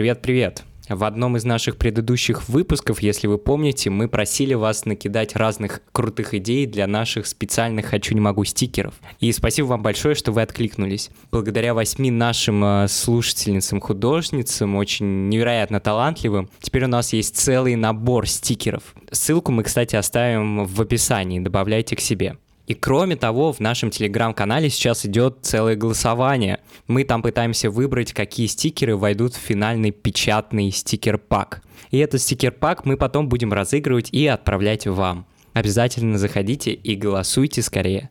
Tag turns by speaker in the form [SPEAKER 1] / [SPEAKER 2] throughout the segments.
[SPEAKER 1] Привет-привет! В одном из наших предыдущих выпусков, если вы помните, мы просили вас накидать разных крутых идей для наших специальных «Хочу, не могу» стикеров. И спасибо вам большое, что вы откликнулись. Благодаря восьми нашим э, слушательницам-художницам, очень невероятно талантливым, теперь у нас есть целый набор стикеров. Ссылку мы, кстати, оставим в описании, добавляйте к себе. И кроме того, в нашем телеграм-канале сейчас идет целое голосование. Мы там пытаемся выбрать, какие стикеры войдут в финальный печатный стикер-пак. И этот стикер-пак мы потом будем разыгрывать и отправлять вам. Обязательно заходите и голосуйте скорее.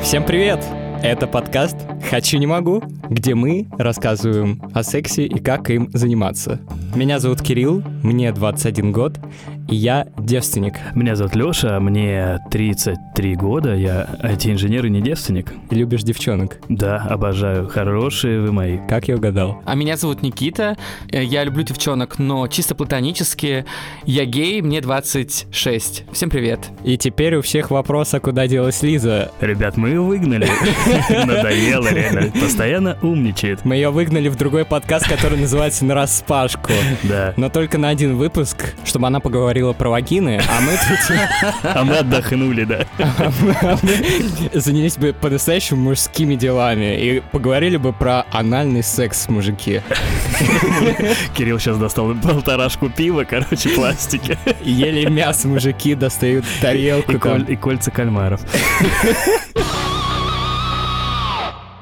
[SPEAKER 1] Всем привет! Это подкаст «Хочу, не могу», где мы рассказываем о сексе и как им заниматься. Меня зовут Кирилл, мне 21 год, и я девственник.
[SPEAKER 2] Меня зовут Лёша, мне 33 года, я IT-инженер и не девственник.
[SPEAKER 1] Любишь девчонок?
[SPEAKER 2] Да, обожаю, хорошие вы мои.
[SPEAKER 1] Как я угадал?
[SPEAKER 3] А меня зовут Никита, э, я люблю девчонок, но чисто платонически. Я гей, мне 26. Всем привет.
[SPEAKER 1] И теперь у всех вопрос, а куда делась Лиза?
[SPEAKER 2] Ребят, мы ее выгнали. Надоело, реально. Постоянно умничает.
[SPEAKER 1] Мы ее выгнали в другой подкаст, который называется «На распашку».
[SPEAKER 2] Да.
[SPEAKER 1] Но только на один выпуск, чтобы она поговорила про вагины, а мы тут...
[SPEAKER 2] А мы отдохнули, да.
[SPEAKER 1] Занялись бы по-настоящему мужскими делами и поговорили бы про анальный секс, мужики.
[SPEAKER 2] Кирилл сейчас достал полторашку пива, короче, пластики.
[SPEAKER 1] Ели мясо, мужики достают тарелку
[SPEAKER 2] и кольца кальмаров.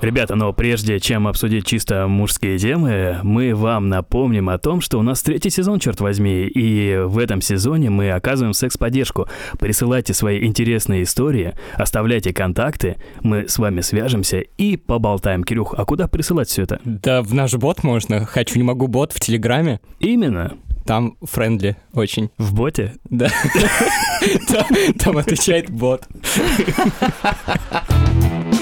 [SPEAKER 2] Ребята, но прежде чем обсудить чисто мужские темы, мы вам напомним о том, что у нас третий сезон, черт возьми, и в этом сезоне мы оказываем секс-поддержку. Присылайте свои интересные истории, оставляйте контакты, мы с вами свяжемся и поболтаем. Кирюх, а куда присылать все это?
[SPEAKER 1] Да в наш бот можно. Хочу, не могу бот в Телеграме.
[SPEAKER 2] Именно,
[SPEAKER 1] Там френдли очень.
[SPEAKER 2] в боте.
[SPEAKER 1] Да. Там- отвечает бот.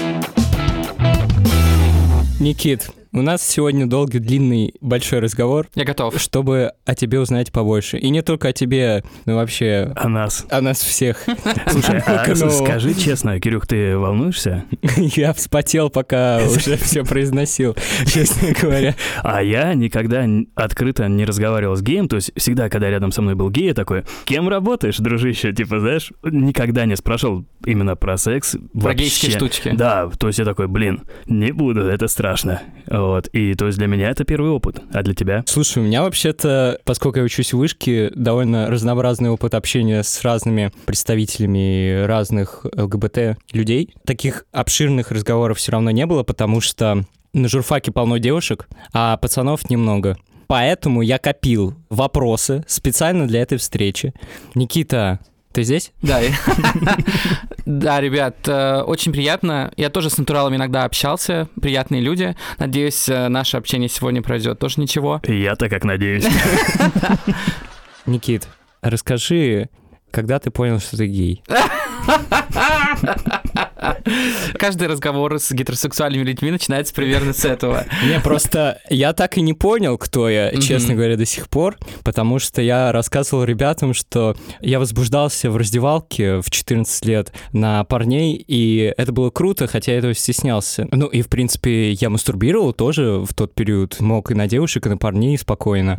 [SPEAKER 1] Никит, у нас сегодня долгий, длинный, большой разговор,
[SPEAKER 3] Я готов.
[SPEAKER 1] чтобы о тебе узнать побольше. И не только о тебе, но вообще
[SPEAKER 2] А нас?
[SPEAKER 1] о нас всех.
[SPEAKER 2] Слушай, а
[SPEAKER 1] ну.
[SPEAKER 2] скажи честно, Кирюх, ты волнуешься?
[SPEAKER 1] Я вспотел, пока уже все произносил, честно говоря.
[SPEAKER 2] А я никогда открыто не разговаривал с геем, то есть всегда, когда рядом со мной был гей, я такой, кем работаешь, дружище, типа, знаешь, никогда не спрашивал именно про секс.
[SPEAKER 3] Про
[SPEAKER 2] вообще.
[SPEAKER 3] гейские штучки.
[SPEAKER 2] Да, то есть я такой, блин, не буду, это страшно. Вот, и то есть для меня это первый опыт, а для тебя?
[SPEAKER 1] Слушай, у меня вообще-то, поскольку я учусь в вышке, довольно разнообразный опыт общения с разными представителями разных ЛГБТ людей. Таких обширных разговоров все равно не было, потому что на журфаке полно девушек, а пацанов немного. Поэтому я копил вопросы специально для этой встречи. Никита, ты здесь?
[SPEAKER 3] Да, да, ребят, э, очень приятно. Я тоже с натуралами иногда общался, приятные люди. Надеюсь, э, наше общение сегодня пройдет тоже ничего.
[SPEAKER 2] Я-то как надеюсь.
[SPEAKER 1] Никит, расскажи, когда ты понял, что ты гей?
[SPEAKER 3] Каждый разговор с гетеросексуальными людьми начинается примерно с этого.
[SPEAKER 1] Не, просто я так и не понял, кто я, честно говоря, до сих пор, потому что я рассказывал ребятам, что я возбуждался в раздевалке в 14 лет на парней, и это было круто, хотя я этого стеснялся. Ну и, в принципе, я мастурбировал тоже в тот период, мог и на девушек, и на парней спокойно.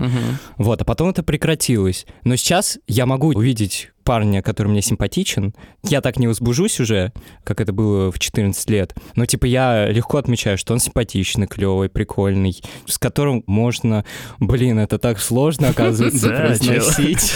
[SPEAKER 1] Вот, а потом это прекратилось. Но сейчас я могу увидеть парня, который мне симпатичен. Я так не возбужусь уже, как это было в 14 лет. Но, типа, я легко отмечаю, что он симпатичный, клевый, прикольный, с которым можно... Блин, это так сложно, оказывается, произносить.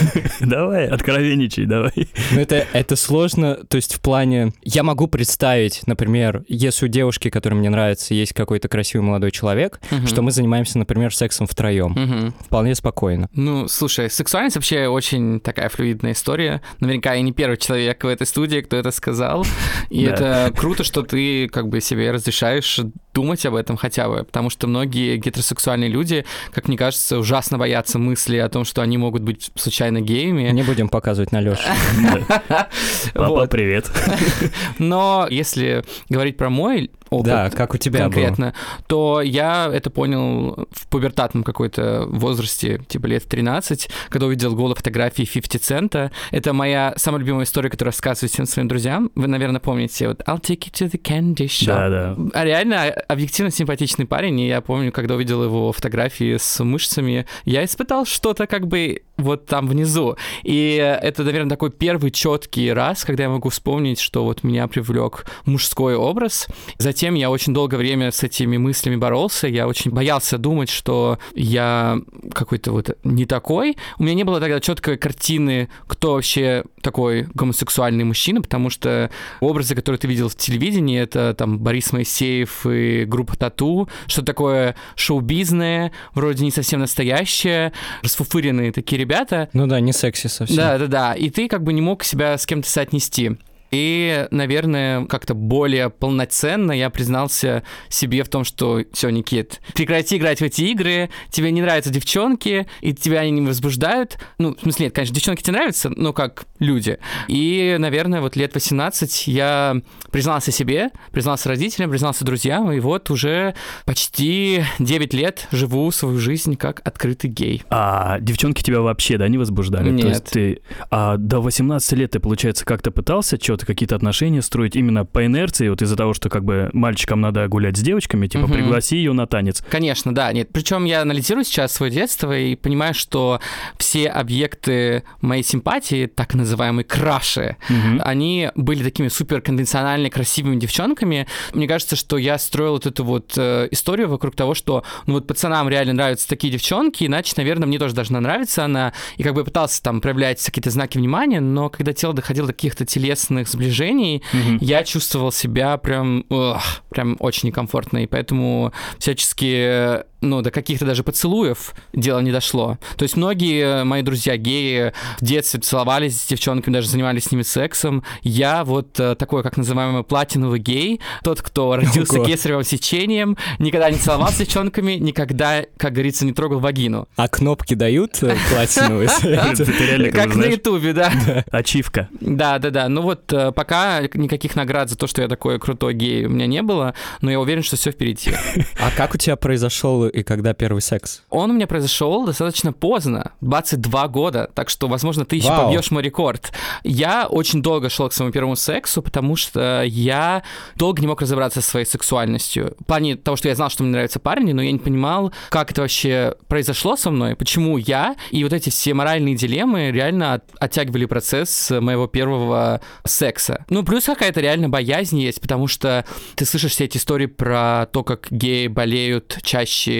[SPEAKER 2] Давай, откровенничай, давай.
[SPEAKER 1] Но это, сложно, то есть в плане... Я могу представить, например, если у девушки, которая мне нравится, есть какой-то красивый молодой человек, что мы занимаемся, например, сексом втроем. Вполне спокойно.
[SPEAKER 3] Ну, слушай, сексуальность вообще очень такая флюидная история. Наверняка я не первый человек в этой студии, кто это сказал. И
[SPEAKER 2] Да.
[SPEAKER 3] это круто, что ты как бы себе разрешаешь думать об этом хотя бы, потому что многие гетеросексуальные люди, как мне кажется, ужасно боятся мысли о том, что они могут быть случайно геями.
[SPEAKER 1] Не будем показывать на Лёшу.
[SPEAKER 2] Папа, привет.
[SPEAKER 3] Но если говорить про мой опыт
[SPEAKER 1] Да, как у тебя было?
[SPEAKER 3] конкретно, то я это понял в пубертатном какой-то возрасте, типа лет 13, когда увидел голые фотографии 50 цента. Это моя самая любимая история, которую рассказываю всем своим друзьям. Вы, наверное, помните, вот I'll take you to the candy shop.
[SPEAKER 2] Да, да.
[SPEAKER 3] А реально объективно симпатичный парень, и я помню, когда увидел его фотографии с мышцами, я испытал что-то как бы вот там внизу. И это, наверное, такой первый четкий раз, когда я могу вспомнить, что вот меня привлек мужской образ. Затем я очень долгое время с этими мыслями боролся. Я очень боялся думать, что я какой-то вот не такой. У меня не было тогда четкой картины, кто вообще такой гомосексуальный мужчина, потому что образы, которые ты видел в телевидении, это там Борис Моисеев и группа Тату, что такое шоу-бизнес, вроде не совсем настоящее, расфуфыренные такие ребята.
[SPEAKER 1] Ну да, не секси совсем.
[SPEAKER 3] Да, да, да. И ты как бы не мог себя с кем-то соотнести. И, наверное, как-то более полноценно я признался себе в том, что все, Никит, прекрати играть в эти игры, тебе не нравятся девчонки, и тебя они не возбуждают. Ну, в смысле, нет, конечно, девчонки тебе нравятся, но как люди. И, наверное, вот лет 18 я признался себе, признался родителям, признался друзьям, и вот уже почти 9 лет живу свою жизнь как открытый гей.
[SPEAKER 2] А девчонки тебя вообще, да, не возбуждали? То
[SPEAKER 3] Нет.
[SPEAKER 2] есть ты... А до 18 лет ты, получается, как-то пытался что-то, какие-то отношения строить именно по инерции, вот из-за того, что как бы мальчикам надо гулять с девочками, типа
[SPEAKER 3] Мгм.
[SPEAKER 2] пригласи ее на танец.
[SPEAKER 3] Конечно, да, нет. Причем я анализирую сейчас свое детство и понимаю, что все объекты моей симпатии, так называемые краши,
[SPEAKER 2] Мгм.
[SPEAKER 3] они были такими супер конвенционально красивыми девчонками. Мне кажется, что я строил вот эту вот э, историю вокруг того, что ну вот пацанам реально нравятся такие девчонки, иначе, наверное, мне тоже должна нравиться она. И как бы пытался там проявлять какие-то знаки внимания, но когда тело доходило до каких-то телесных сближений,
[SPEAKER 2] Мгм.
[SPEAKER 3] я чувствовал себя прям, ugh, прям очень некомфортно, и поэтому всячески, ну, до каких-то даже поцелуев дело не дошло. То есть многие мои друзья геи в детстве целовались с девчонками, даже занимались с ними сексом. Я вот э, такой, как называемый платиновый гей, тот, кто родился
[SPEAKER 1] Ого.
[SPEAKER 3] кесаревым сечением, никогда не целовался с девчонками, никогда, как говорится, не трогал вагину.
[SPEAKER 1] А кнопки дают э, платиновые?
[SPEAKER 2] Как
[SPEAKER 3] на ютубе, да.
[SPEAKER 2] ачивка.
[SPEAKER 3] Да, да, да. Ну вот э, пока никаких наград за то, что я такой крутой гей, у меня не было, но я уверен, что все впереди.
[SPEAKER 1] А как у тебя произошел и когда первый секс?
[SPEAKER 3] Он у меня произошел достаточно поздно, 22 года, так что, возможно, ты еще
[SPEAKER 1] Вау.
[SPEAKER 3] побьешь мой рекорд. Я очень долго шел к своему первому сексу, потому что я долго не мог разобраться со своей сексуальностью. В плане того, что я знал, что мне нравятся парни, но я не понимал, как это вообще произошло со мной, почему я, и вот эти все моральные дилеммы реально от- оттягивали процесс моего первого секса. Ну, плюс какая-то реально боязнь есть, потому что ты слышишь все эти истории про то, как геи болеют чаще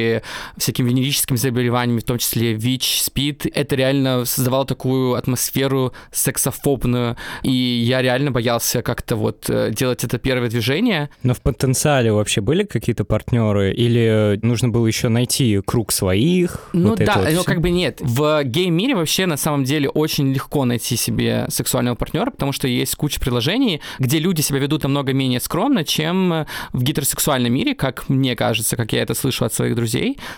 [SPEAKER 3] всякими венерическими заболеваниями, в том числе ВИЧ, СПИД. Это реально создавало такую атмосферу сексофобную, и я реально боялся как-то вот э, делать это первое движение.
[SPEAKER 1] Но в потенциале вообще были какие-то партнеры? Или нужно было еще найти круг своих?
[SPEAKER 3] Ну
[SPEAKER 1] Вот
[SPEAKER 3] да,
[SPEAKER 1] вот
[SPEAKER 3] но
[SPEAKER 1] всё?
[SPEAKER 3] как бы нет. В гей-мире вообще на самом деле очень легко найти себе сексуального партнера, потому что есть куча приложений, где люди себя ведут намного менее скромно, чем в гетеросексуальном мире, как мне кажется, как я это слышу от своих друзей,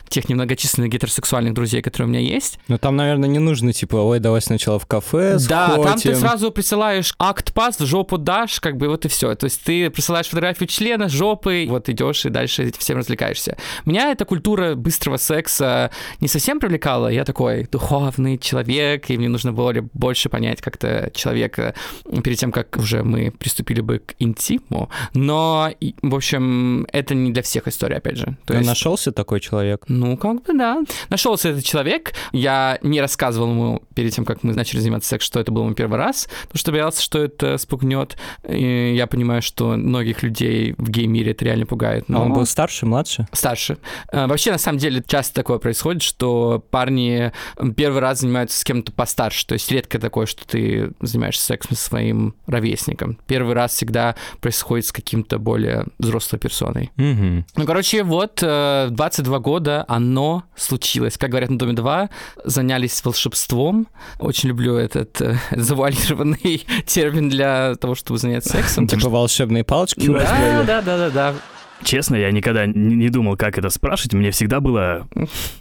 [SPEAKER 3] тех немногочисленных гетеросексуальных друзей, которые у меня есть.
[SPEAKER 1] Ну там, наверное, не нужно, типа, ой, давай сначала в кафе
[SPEAKER 3] Да, там ты
[SPEAKER 1] сходим».
[SPEAKER 3] сразу присылаешь акт пас, в жопу дашь, как бы вот и все. То есть ты присылаешь фотографию члена, жопы, вот идешь и дальше всем развлекаешься. Меня эта культура быстрого секса не совсем привлекала. Я такой духовный человек, и мне нужно было больше понять как-то человека перед тем, как уже мы приступили бы к интиму. Но, в общем, это не для всех история, опять же. То есть-
[SPEAKER 1] нашелся такой человек.
[SPEAKER 3] Ну, как бы да. Нашелся этот человек. Я не рассказывал ему перед тем, как мы начали заниматься сексом, что это был мой первый раз, потому что боялся, что это спугнет. И я понимаю, что многих людей в гей-мире это реально пугает. Но...
[SPEAKER 1] А он был старше, младше?
[SPEAKER 3] Старше. А, вообще, на самом деле, часто такое происходит, что парни первый раз занимаются с кем-то постарше. То есть редко такое, что ты занимаешься сексом со своим ровесником. Первый раз всегда происходит с каким-то более взрослой персоной.
[SPEAKER 1] Mm-hmm.
[SPEAKER 3] Ну, короче, вот э, 22 два года оно случилось. Как говорят на Доме 2, занялись волшебством. Очень люблю этот э, завуалированный термин для того, чтобы заняться сексом.
[SPEAKER 1] Типа волшебные палочки?
[SPEAKER 3] Да, да, да, да, да
[SPEAKER 2] честно, я никогда не, думал, как это спрашивать. Мне всегда было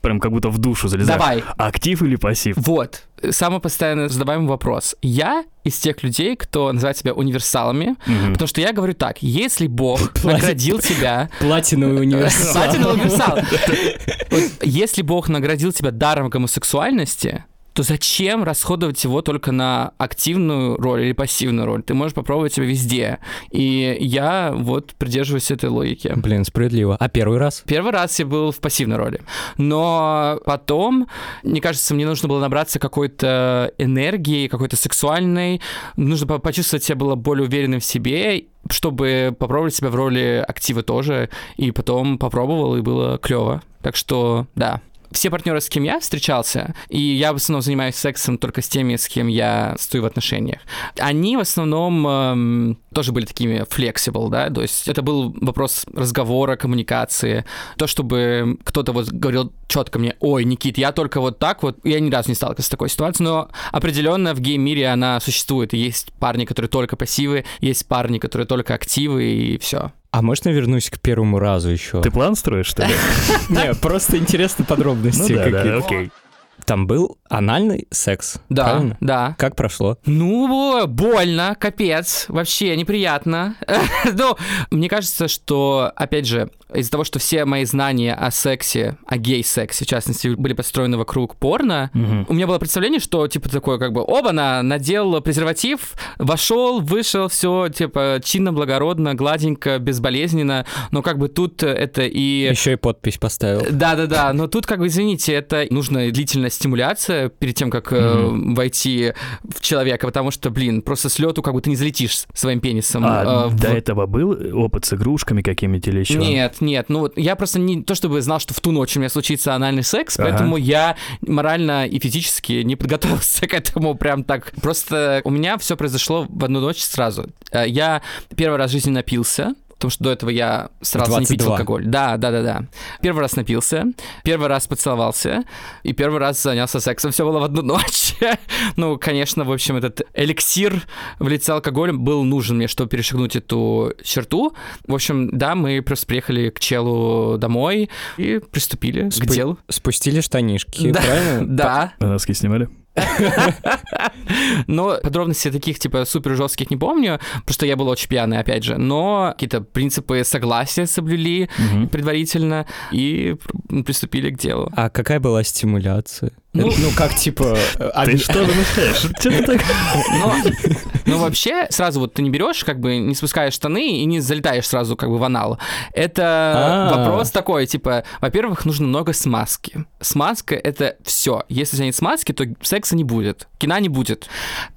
[SPEAKER 2] прям как будто в душу залезать.
[SPEAKER 3] Давай.
[SPEAKER 2] Актив или пассив?
[SPEAKER 3] Вот, самый постоянно задаваемый вопрос. Я из тех людей, кто называет себя универсалами,
[SPEAKER 2] Мгм.
[SPEAKER 3] потому что я говорю так, если Бог наградил тебя...
[SPEAKER 1] Платиновый универсал.
[SPEAKER 3] Платиновый универсал. Если Бог наградил тебя даром гомосексуальности, то зачем расходовать его только на активную роль или пассивную роль? Ты можешь попробовать себя везде. И я вот придерживаюсь этой логики.
[SPEAKER 1] Блин, справедливо. А первый раз?
[SPEAKER 3] Первый раз я был в пассивной роли. Но потом, мне кажется, мне нужно было набраться какой-то энергии, какой-то сексуальной. Нужно по- почувствовать себя было более уверенным в себе, чтобы попробовать себя в роли актива тоже. И потом попробовал, и было клево. Так что, да. Все партнеры, с кем я встречался, и я в основном занимаюсь сексом только с теми, с кем я стою в отношениях, они в основном эм, тоже были такими flexible, да, то есть это был вопрос разговора, коммуникации, то, чтобы кто-то вот говорил четко мне, ой, Никит, я только вот так вот, я ни разу не сталкивался с такой ситуацией, но определенно в гей-мире она существует, есть парни, которые только пассивы, есть парни, которые только активы, и все.
[SPEAKER 1] А можно вернусь к первому разу еще?
[SPEAKER 2] Ты план строишь, что ли?
[SPEAKER 1] Не, просто интересны
[SPEAKER 2] Ну
[SPEAKER 1] подробности
[SPEAKER 2] да,
[SPEAKER 1] какие-то.
[SPEAKER 2] окей.
[SPEAKER 1] Там был анальный секс,
[SPEAKER 3] Да,
[SPEAKER 1] правильно?
[SPEAKER 3] да.
[SPEAKER 1] Как прошло?
[SPEAKER 3] Ну, больно, капец, вообще неприятно. Ну, мне кажется, что, опять же, из-за того, что все мои знания о сексе, о гей-сексе, в частности, были построены вокруг порно, у меня было представление, что, типа, такое, как бы, оба-на, надел презерватив, вошел, вышел, все, типа, чинно, благородно, гладенько, безболезненно, но как бы тут это и...
[SPEAKER 1] Еще и подпись поставил.
[SPEAKER 3] Да-да-да, но тут, как бы, извините, это нужна длительная стимуляция перед тем, как э,
[SPEAKER 2] Мгм.
[SPEAKER 3] войти в человека, потому что, блин, просто с лету как ты не залетишь своим пенисом.
[SPEAKER 2] А
[SPEAKER 3] э, в-
[SPEAKER 2] до этого был опыт с игрушками какими-то или еще?
[SPEAKER 3] Нет, нет, ну вот я просто не то чтобы знал, что в ту ночь у меня случится анальный секс,
[SPEAKER 2] Ага.
[SPEAKER 3] поэтому я морально и физически не подготовился к этому прям так. Просто у меня все произошло в одну ночь сразу. Э, Я первый раз в жизни напился, потому что до этого я старался не пить
[SPEAKER 1] 22.
[SPEAKER 3] алкоголь. Да, да, да, да. Первый раз напился, первый раз поцеловался, и первый раз занялся сексом. Все было в одну ночь. ну, конечно, в общем, этот эликсир в лице алкоголя был нужен мне, чтобы перешагнуть эту черту. В общем, да, мы просто приехали к челу домой и приступили к
[SPEAKER 1] Спу-
[SPEAKER 3] делу.
[SPEAKER 1] Спустили штанишки,
[SPEAKER 3] Да.
[SPEAKER 1] правильно?
[SPEAKER 3] Да,
[SPEAKER 2] Носки снимали?
[SPEAKER 3] Но подробностей таких, типа, супер жестких не помню, потому что я был очень пьяный, опять же. Но какие-то принципы согласия соблюли предварительно и пр- приступили к делу.
[SPEAKER 1] А какая была стимуляция?
[SPEAKER 3] Ну-
[SPEAKER 1] Ну, как, типа... э,
[SPEAKER 2] Ты что замышляешь?
[SPEAKER 3] Но вообще, сразу вот ты не берешь, как бы не спускаешь штаны и не залетаешь сразу как бы в анал. Это
[SPEAKER 1] А.
[SPEAKER 3] вопрос такой, типа, во-первых, нужно много смазки. Смазка — это все. Если у тебя нет смазки, то секса не будет, кино не будет.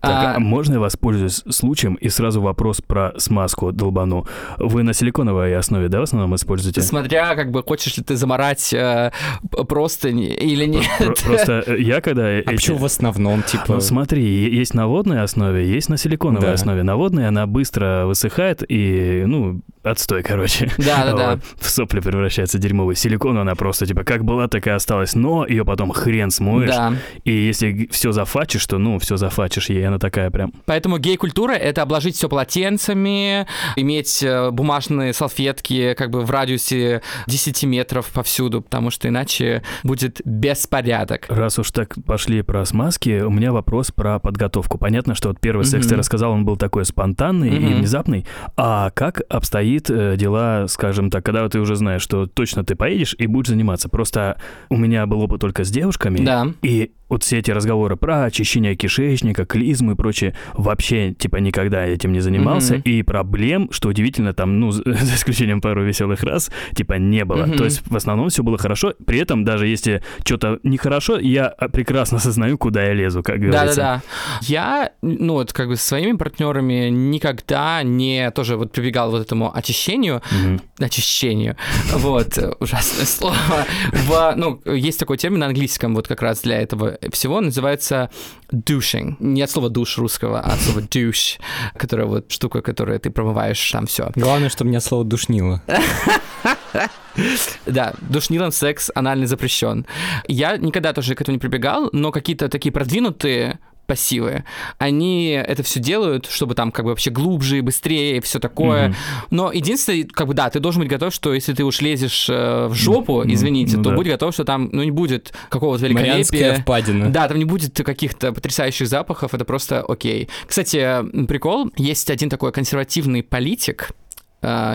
[SPEAKER 2] Так,
[SPEAKER 3] А,
[SPEAKER 2] а можно я воспользуюсь случаем и сразу вопрос про смазку долбану? Вы на силиконовой основе, да, в основном используете?
[SPEAKER 3] Смотря, как бы, хочешь ли ты заморать э, п- простынь или нет.
[SPEAKER 2] Про- Просто я когда...
[SPEAKER 1] А
[SPEAKER 2] эти-
[SPEAKER 1] почему в основном, типа...
[SPEAKER 2] Ну смотри, есть на водной основе, есть на силиконовой
[SPEAKER 1] Да.
[SPEAKER 2] основе. На водной она быстро высыхает и, ну, отстой, короче.
[SPEAKER 3] Да-да-да.
[SPEAKER 2] Вот, в сопли превращается дерьмовый. Силикон она просто, типа, как была, так и осталась. Но ее потом хрен смоешь.
[SPEAKER 3] Да.
[SPEAKER 2] И если все зафачишь, то, ну, все зафачишь ей. Она такая прям...
[SPEAKER 3] Поэтому гей-культура — это обложить все полотенцами, иметь э, бумажные салфетки как бы в радиусе 10 метров повсюду, потому что иначе будет беспорядок.
[SPEAKER 2] Раз уж так пошли про смазки, у меня вопрос про подготовку. Понятно, что вот первый секс, ты рассказал, он был такой спонтанный и внезапный. А как обстоит э, дела, скажем так, когда ты уже знаешь, что точно ты поедешь и будешь заниматься? Просто у меня был опыт только с девушками.
[SPEAKER 3] Да.
[SPEAKER 2] И вот все эти разговоры про очищение кишечника, клизму и прочее, вообще, типа, никогда этим не занимался.
[SPEAKER 3] Мгм.
[SPEAKER 2] И проблем, что удивительно, там, ну, за исключением пару веселых раз, типа, не было.
[SPEAKER 3] Мгм.
[SPEAKER 2] То есть, в основном все было хорошо. При этом, даже если что-то нехорошо, я а, прекрасно осознаю, куда я лезу, как говорится.
[SPEAKER 3] Да-да-да. Я, ну вот как бы со своими партнерами никогда не тоже вот прибегал вот этому очищению,
[SPEAKER 2] Мгм.
[SPEAKER 3] очищению. Вот, ужасное слово. В, ну, есть такой термин на английском вот как раз для этого всего, называется douching. Не от слова душ русского, а от слова douche, которая вот штука, которую ты промываешь там все.
[SPEAKER 1] Главное, чтобы меня слово душнило.
[SPEAKER 3] Да, душнилом секс анальный запрещен. Я никогда тоже к этому не прибегал, но какие-то такие продвинутые пассивы. Они это все делают, чтобы там как бы вообще глубже и быстрее все такое.
[SPEAKER 2] Мгм.
[SPEAKER 3] Но единственное, как бы да, ты должен быть готов, что если ты уж лезешь э, в жопу,
[SPEAKER 2] Ну,
[SPEAKER 3] извините,
[SPEAKER 2] ну
[SPEAKER 3] то
[SPEAKER 2] да.
[SPEAKER 3] будь готов, что там ну, не будет какого-то великолепия.
[SPEAKER 1] впадина.
[SPEAKER 3] Да, там не будет каких-то потрясающих запахов, это просто окей. Кстати, прикол, есть один такой консервативный политик,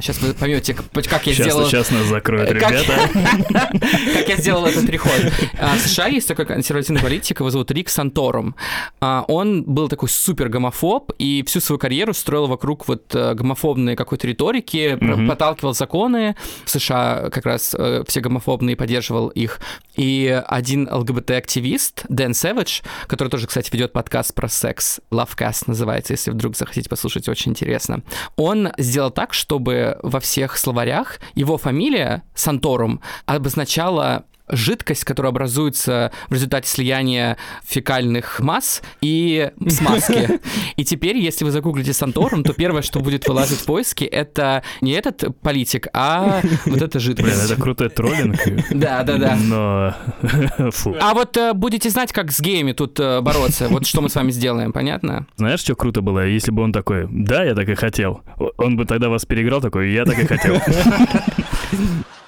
[SPEAKER 3] сейчас вы поймете, как я
[SPEAKER 2] Сейчас,
[SPEAKER 3] сделал...
[SPEAKER 2] сейчас нас закроют, ребята.
[SPEAKER 3] Как я сделал этот переход. А, В США есть такой консервативный политик, его зовут Рик Санторум. А, Он был такой супер гомофоб и всю свою карьеру строил вокруг вот э, гомофобной какой-то риторики, подталкивал законы. В США как раз э, все гомофобные поддерживал их. И один ЛГБТ-активист, Дэн Сэвидж, который тоже, кстати, ведет подкаст про секс, Lovecast называется, если вдруг захотите послушать, очень интересно. Он сделал так, чтобы во всех словарях его фамилия Санторум обозначала жидкость, которая образуется в результате слияния фекальных масс и смазки. И теперь, если вы загуглите Санторум, то первое, что будет вылазить в поиске, это не этот политик, а вот эта
[SPEAKER 2] Блин,
[SPEAKER 3] жидкость.
[SPEAKER 2] это крутой троллинг.
[SPEAKER 3] Да, да, да.
[SPEAKER 2] Но... Фу.
[SPEAKER 3] А вот э, будете знать, как с геями тут э, бороться. Вот что мы с вами сделаем, понятно?
[SPEAKER 2] Знаешь, что круто было, если бы он такой, да, я так и хотел. Он бы тогда вас переиграл такой, я так и хотел.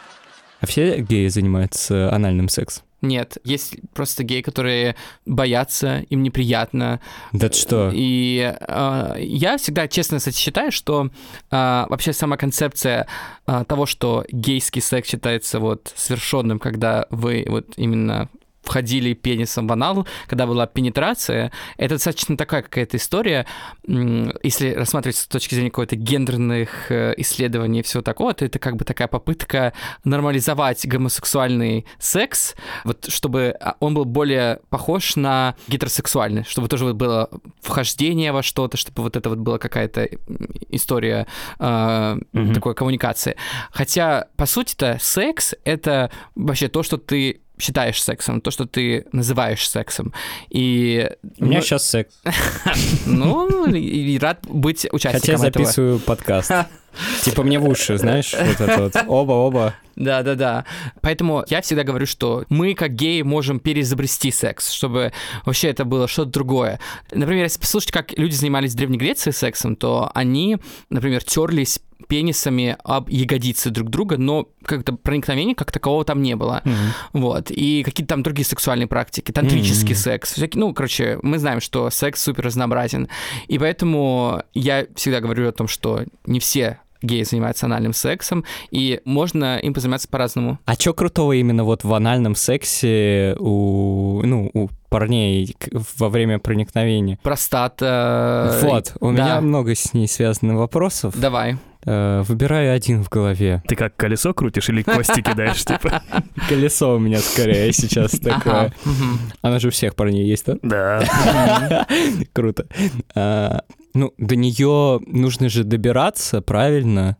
[SPEAKER 1] А все геи занимаются анальным сексом?
[SPEAKER 3] Нет, есть просто геи, которые боятся, им неприятно.
[SPEAKER 1] Да ты что?
[SPEAKER 3] И э, я всегда, честно, кстати, считаю, что э, вообще сама концепция э, того, что гейский секс считается вот совершенным, когда вы вот именно входили пенисом в анал, когда была пенетрация, это достаточно такая какая-то история, если рассматривать с точки зрения какой-то гендерных э, исследований и всего такого, то это как бы такая попытка нормализовать гомосексуальный секс, вот чтобы а, он был более похож на гетеросексуальный, чтобы тоже вот было вхождение во что-то, чтобы вот это вот была какая-то история э,
[SPEAKER 2] Мгм.
[SPEAKER 3] такой коммуникации. Хотя, по сути-то, секс — это вообще то, что ты считаешь сексом, то, что ты называешь сексом. И...
[SPEAKER 1] У меня
[SPEAKER 3] ну,
[SPEAKER 1] сейчас секс.
[SPEAKER 3] Ну, и рад быть
[SPEAKER 1] Хотя я
[SPEAKER 3] участником этого.
[SPEAKER 1] записываю подкаст. Типа мне в уши, знаешь, вот это вот. Оба-оба.
[SPEAKER 3] Да, да, да. Поэтому я всегда говорю, что мы, как геи, можем переизобрести секс, чтобы вообще это было что-то другое. Например, если послушать, как люди занимались в Древней Греции сексом, то они, например, терлись пенисами об ягодицы друг друга, но как-то проникновения как такового там не было. Вот. И какие-то там другие сексуальные практики, тантрический
[SPEAKER 1] Мгм.
[SPEAKER 3] секс. всякие- ну, короче, мы знаем, что секс супер разнообразен. И поэтому я всегда говорю о том, что не все геи занимаются анальным сексом, и можно им позаниматься по-разному.
[SPEAKER 1] А чё крутого именно вот в анальном сексе у, ну, у парней во время проникновения?
[SPEAKER 3] Простата.
[SPEAKER 1] Вот, у
[SPEAKER 3] да.
[SPEAKER 1] меня много с ней связанных вопросов.
[SPEAKER 3] Давай.
[SPEAKER 1] Э, Выбираю один в голове.
[SPEAKER 2] Ты как колесо крутишь или кости кидаешь, типа?
[SPEAKER 1] Колесо у меня скорее сейчас такое. Оно же у всех парней есть, да?
[SPEAKER 2] Да.
[SPEAKER 1] Круто. Ну, до нее нужно же добираться, правильно?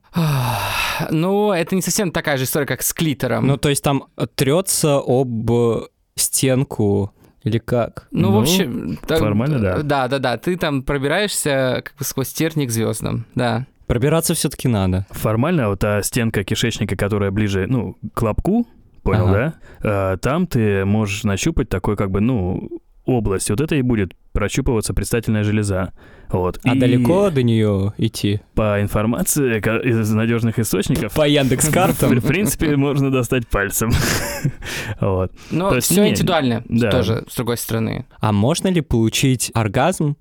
[SPEAKER 3] Ну, это не совсем такая же история, как с клитором.
[SPEAKER 1] Ну, то есть там трется об стенку или как?
[SPEAKER 3] Ну, в
[SPEAKER 2] Ну,
[SPEAKER 3] общем... так-
[SPEAKER 2] формально, да.
[SPEAKER 3] Да, да, да. Ты там пробираешься как бы сквозь терник к звездам, да.
[SPEAKER 1] Пробираться все-таки надо.
[SPEAKER 2] Формально вот та стенка кишечника, которая ближе, ну, к лобку, понял,
[SPEAKER 1] Ага.
[SPEAKER 2] да? А, Там ты можешь нащупать такой, как бы, ну, область. Вот это и будет прощупываться предстательная железа. Вот.
[SPEAKER 1] А
[SPEAKER 2] И
[SPEAKER 1] далеко до нее идти?
[SPEAKER 2] По информации из надежных источников,
[SPEAKER 1] По Яндекс
[SPEAKER 2] в
[SPEAKER 1] картам.
[SPEAKER 2] в принципе, можно достать пальцем. Вот.
[SPEAKER 3] Но
[SPEAKER 2] То есть
[SPEAKER 3] все индивидуально тоже, с другой стороны.
[SPEAKER 1] А можно ли получить оргазм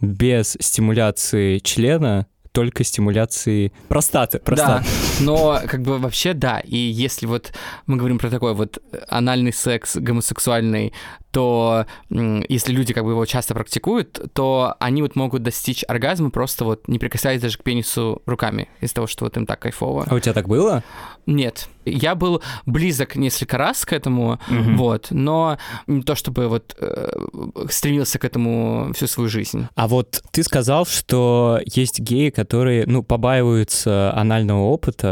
[SPEAKER 1] без стимуляции члена, только стимуляции простаты? простаты?
[SPEAKER 3] Да, но как бы вообще да. И если вот мы говорим про такой вот анальный секс гомосексуальный, то если люди как бы его часто практикуют, то они вот могут достичь оргазма просто вот не прикасаясь даже к пенису руками из-за того, что вот им так кайфово.
[SPEAKER 1] А у тебя так было?
[SPEAKER 3] Нет, я был близок несколько раз к этому,
[SPEAKER 2] Мгм.
[SPEAKER 3] вот, но не то чтобы вот э, стремился к этому всю свою жизнь.
[SPEAKER 1] А вот ты сказал, что есть геи, которые, ну, побаиваются анального опыта.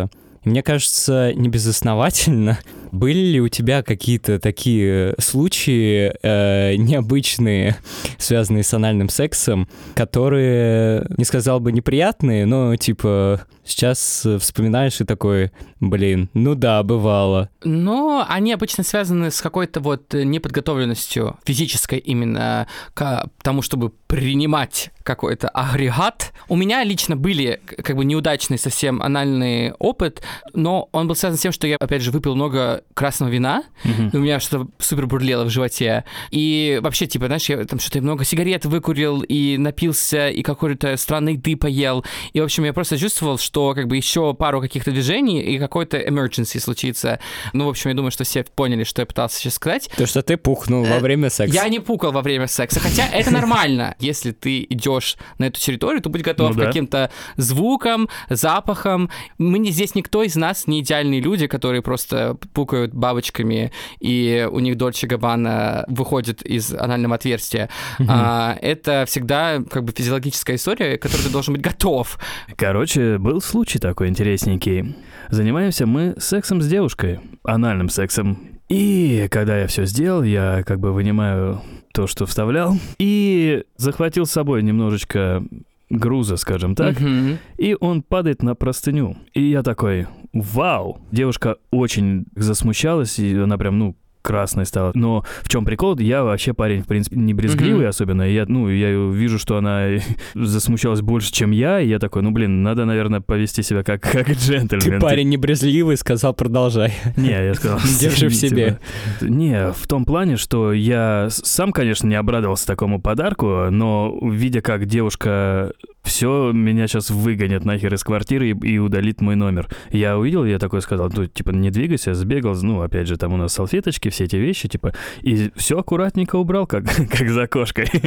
[SPEAKER 1] И мне кажется, небезосновательно. Были ли у тебя какие-то такие случаи э, необычные, связанные с анальным сексом, которые, не сказал бы неприятные, но типа Сейчас э, вспоминаешь и такой, блин, ну да, бывало.
[SPEAKER 3] Но они обычно связаны с какой-то вот неподготовленностью физической именно к тому, чтобы принимать какой-то агрегат. У меня лично были как бы неудачный совсем анальный опыт, но он был связан с тем, что я, опять же, выпил много красного вина,
[SPEAKER 2] Мгм.
[SPEAKER 3] и у меня что-то супер бурлело в животе. И вообще, типа, знаешь, я там что-то много сигарет выкурил, и напился, и какой-то странной еды поел. И, в общем, я просто чувствовал, что как бы еще пару каких-то движений, и какой-то emergency случится. Ну, в общем, я думаю, что все поняли, что я пытался сейчас сказать.
[SPEAKER 1] То, что ты пухнул во
[SPEAKER 3] Э,
[SPEAKER 1] время секса.
[SPEAKER 3] Я не пукал во время секса, хотя это нормально. Если ты идешь на эту территорию, то будь готов
[SPEAKER 2] Ну
[SPEAKER 3] к каким-то звукам, запахам. Мы здесь никто из нас не идеальные люди, которые просто пукают бабочками, и у них Дольче Габбана выходит из анального отверстия. А, это всегда как бы физиологическая история, к которой ты должен быть готов.
[SPEAKER 2] Короче, был случай такой интересненький. Занимаемся мы сексом с девушкой, анальным сексом. И когда я все сделал, я как бы вынимаю то, что вставлял, и захватил с собой немножечко груза, скажем так,
[SPEAKER 3] Мгм.
[SPEAKER 2] и он падает на простыню. И я такой, вау! Девушка очень засмущалась, и она прям, ну, красной стала. Но в чем прикол? Я вообще парень, в принципе, не брезгливый
[SPEAKER 3] Мгм.
[SPEAKER 2] особенно. Я, ну, я вижу, что она засмущалась больше, чем я, и я такой, ну, блин, надо, наверное, повести себя как, как джентльмен.
[SPEAKER 1] Ты парень не брезгливый, сказал, продолжай.
[SPEAKER 2] Не, я сказал...
[SPEAKER 1] Держи в себе.
[SPEAKER 2] типа, Не, в том плане, что я сам, конечно, не обрадовался такому подарку, но видя, как девушка все, меня сейчас выгонят нахер из квартиры и, и удалит мой номер. Я увидел, я такой сказал, ну, типа, не двигайся, сбегал, ну, опять же, там у нас салфеточки, все эти вещи, типа, и все аккуратненько убрал, как, как за кошкой.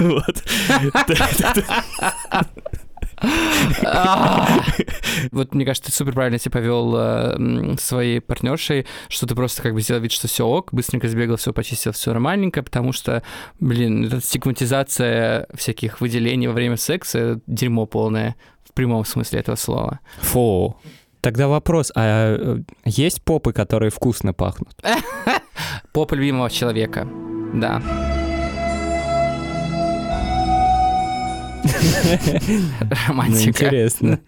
[SPEAKER 2] Вот.
[SPEAKER 3] Вот, мне кажется, ты супер правильно себя повел э, своей партнершей, что ты просто как бы сделал вид, что все ок, быстренько сбегал, все почистил, все нормальненько, потому что, блин, эта стигматизация всяких выделений во время секса — дерьмо полное в прямом смысле этого слова.
[SPEAKER 1] Фу. Тогда вопрос, а э, есть попы, которые вкусно пахнут?
[SPEAKER 3] Попа любимого человека, да. Романтика.
[SPEAKER 1] интересно.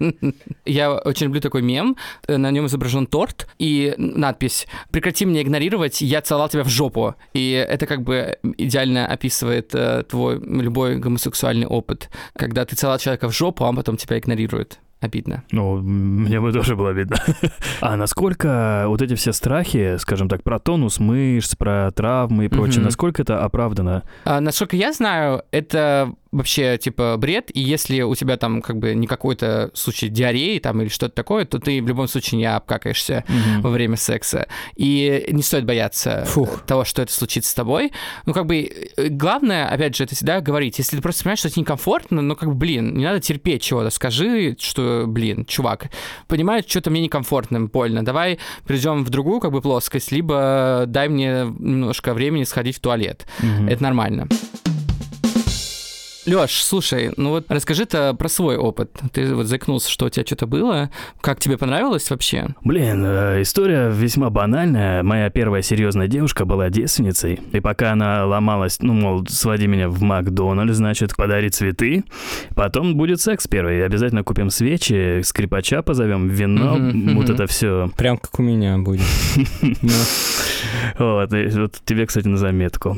[SPEAKER 3] Я очень люблю такой мем. На нем изображен торт и надпись «Прекрати меня игнорировать, я целовал тебя в жопу». И это как бы идеально описывает э, твой любой гомосексуальный опыт. Когда ты целовал человека в жопу, а он потом тебя игнорирует. Обидно.
[SPEAKER 2] Ну, мне бы тоже было видно. А насколько вот эти все страхи, скажем так, про тонус мышц, про травмы и прочее, насколько это оправдано?
[SPEAKER 3] А, насколько я знаю, это вообще типа бред, и если у тебя там как бы не какой-то случай диареи там или что-то такое, то ты в любом случае не обкакаешься во время секса. И не стоит бояться
[SPEAKER 1] Фух.
[SPEAKER 3] того, что это случится с тобой. Ну, как бы, э, главное, опять же, это всегда говорить. Если ты просто понимаешь, что тебе некомфортно, ну, как бы, блин, не надо терпеть чего-то. Скажи, что, блин, чувак, понимаешь, что-то мне некомфортно, больно. Давай перейдем в другую, как бы, плоскость, либо дай мне немножко времени сходить в туалет.
[SPEAKER 2] Мгм.
[SPEAKER 3] Это нормально. Лёш, слушай, ну вот расскажи-то про свой опыт. Ты вот заикнулся, что у тебя что-то было. Как тебе понравилось вообще?
[SPEAKER 2] Блин, э, история весьма банальная. Моя первая серьезная девушка была девственницей. И пока она ломалась, ну, мол, своди меня в Макдональдс, значит, подари цветы. Потом будет секс первый. Обязательно купим свечи, скрипача позовем, вино, вот это все.
[SPEAKER 1] Прям как у меня будет.
[SPEAKER 2] Вот, и вот тебе, кстати, на заметку.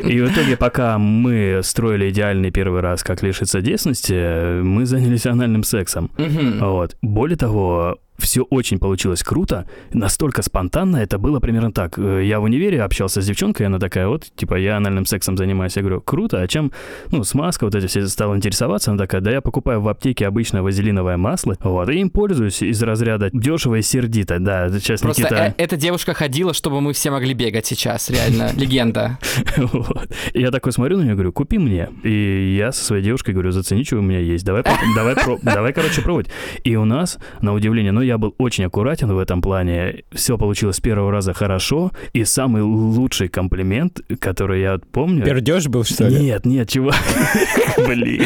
[SPEAKER 2] И в итоге, пока мы строили идеальный первый раз, как лишиться девственности, мы занялись анальным сексом. Вот. Более того, все очень получилось круто, настолько спонтанно, это было примерно так. Э, Я в универе общался с девчонкой, она такая, вот, типа, я анальным сексом занимаюсь. Я говорю, круто, а чем, ну, смазка, вот эти все стал интересоваться, она такая, да я покупаю в аптеке обычное вазелиновое масло, вот, и им пользуюсь из разряда дешево и сердито, да, сейчас
[SPEAKER 3] Просто
[SPEAKER 2] Никита...
[SPEAKER 3] э- эта девушка ходила, чтобы мы все могли бегать сейчас, реально, легенда.
[SPEAKER 2] Я такой смотрю на нее, говорю, купи мне. И я со своей девушкой говорю, зацени, что у меня есть. Давай, давай, давай, короче, пробовать. И у нас, на удивление, ну, я был очень аккуратен в этом плане. Все получилось с первого раза хорошо. И самый лучший комплимент, который я помню...
[SPEAKER 1] Пердеж был, что ли?
[SPEAKER 2] Нет, нет, чувак. Блин.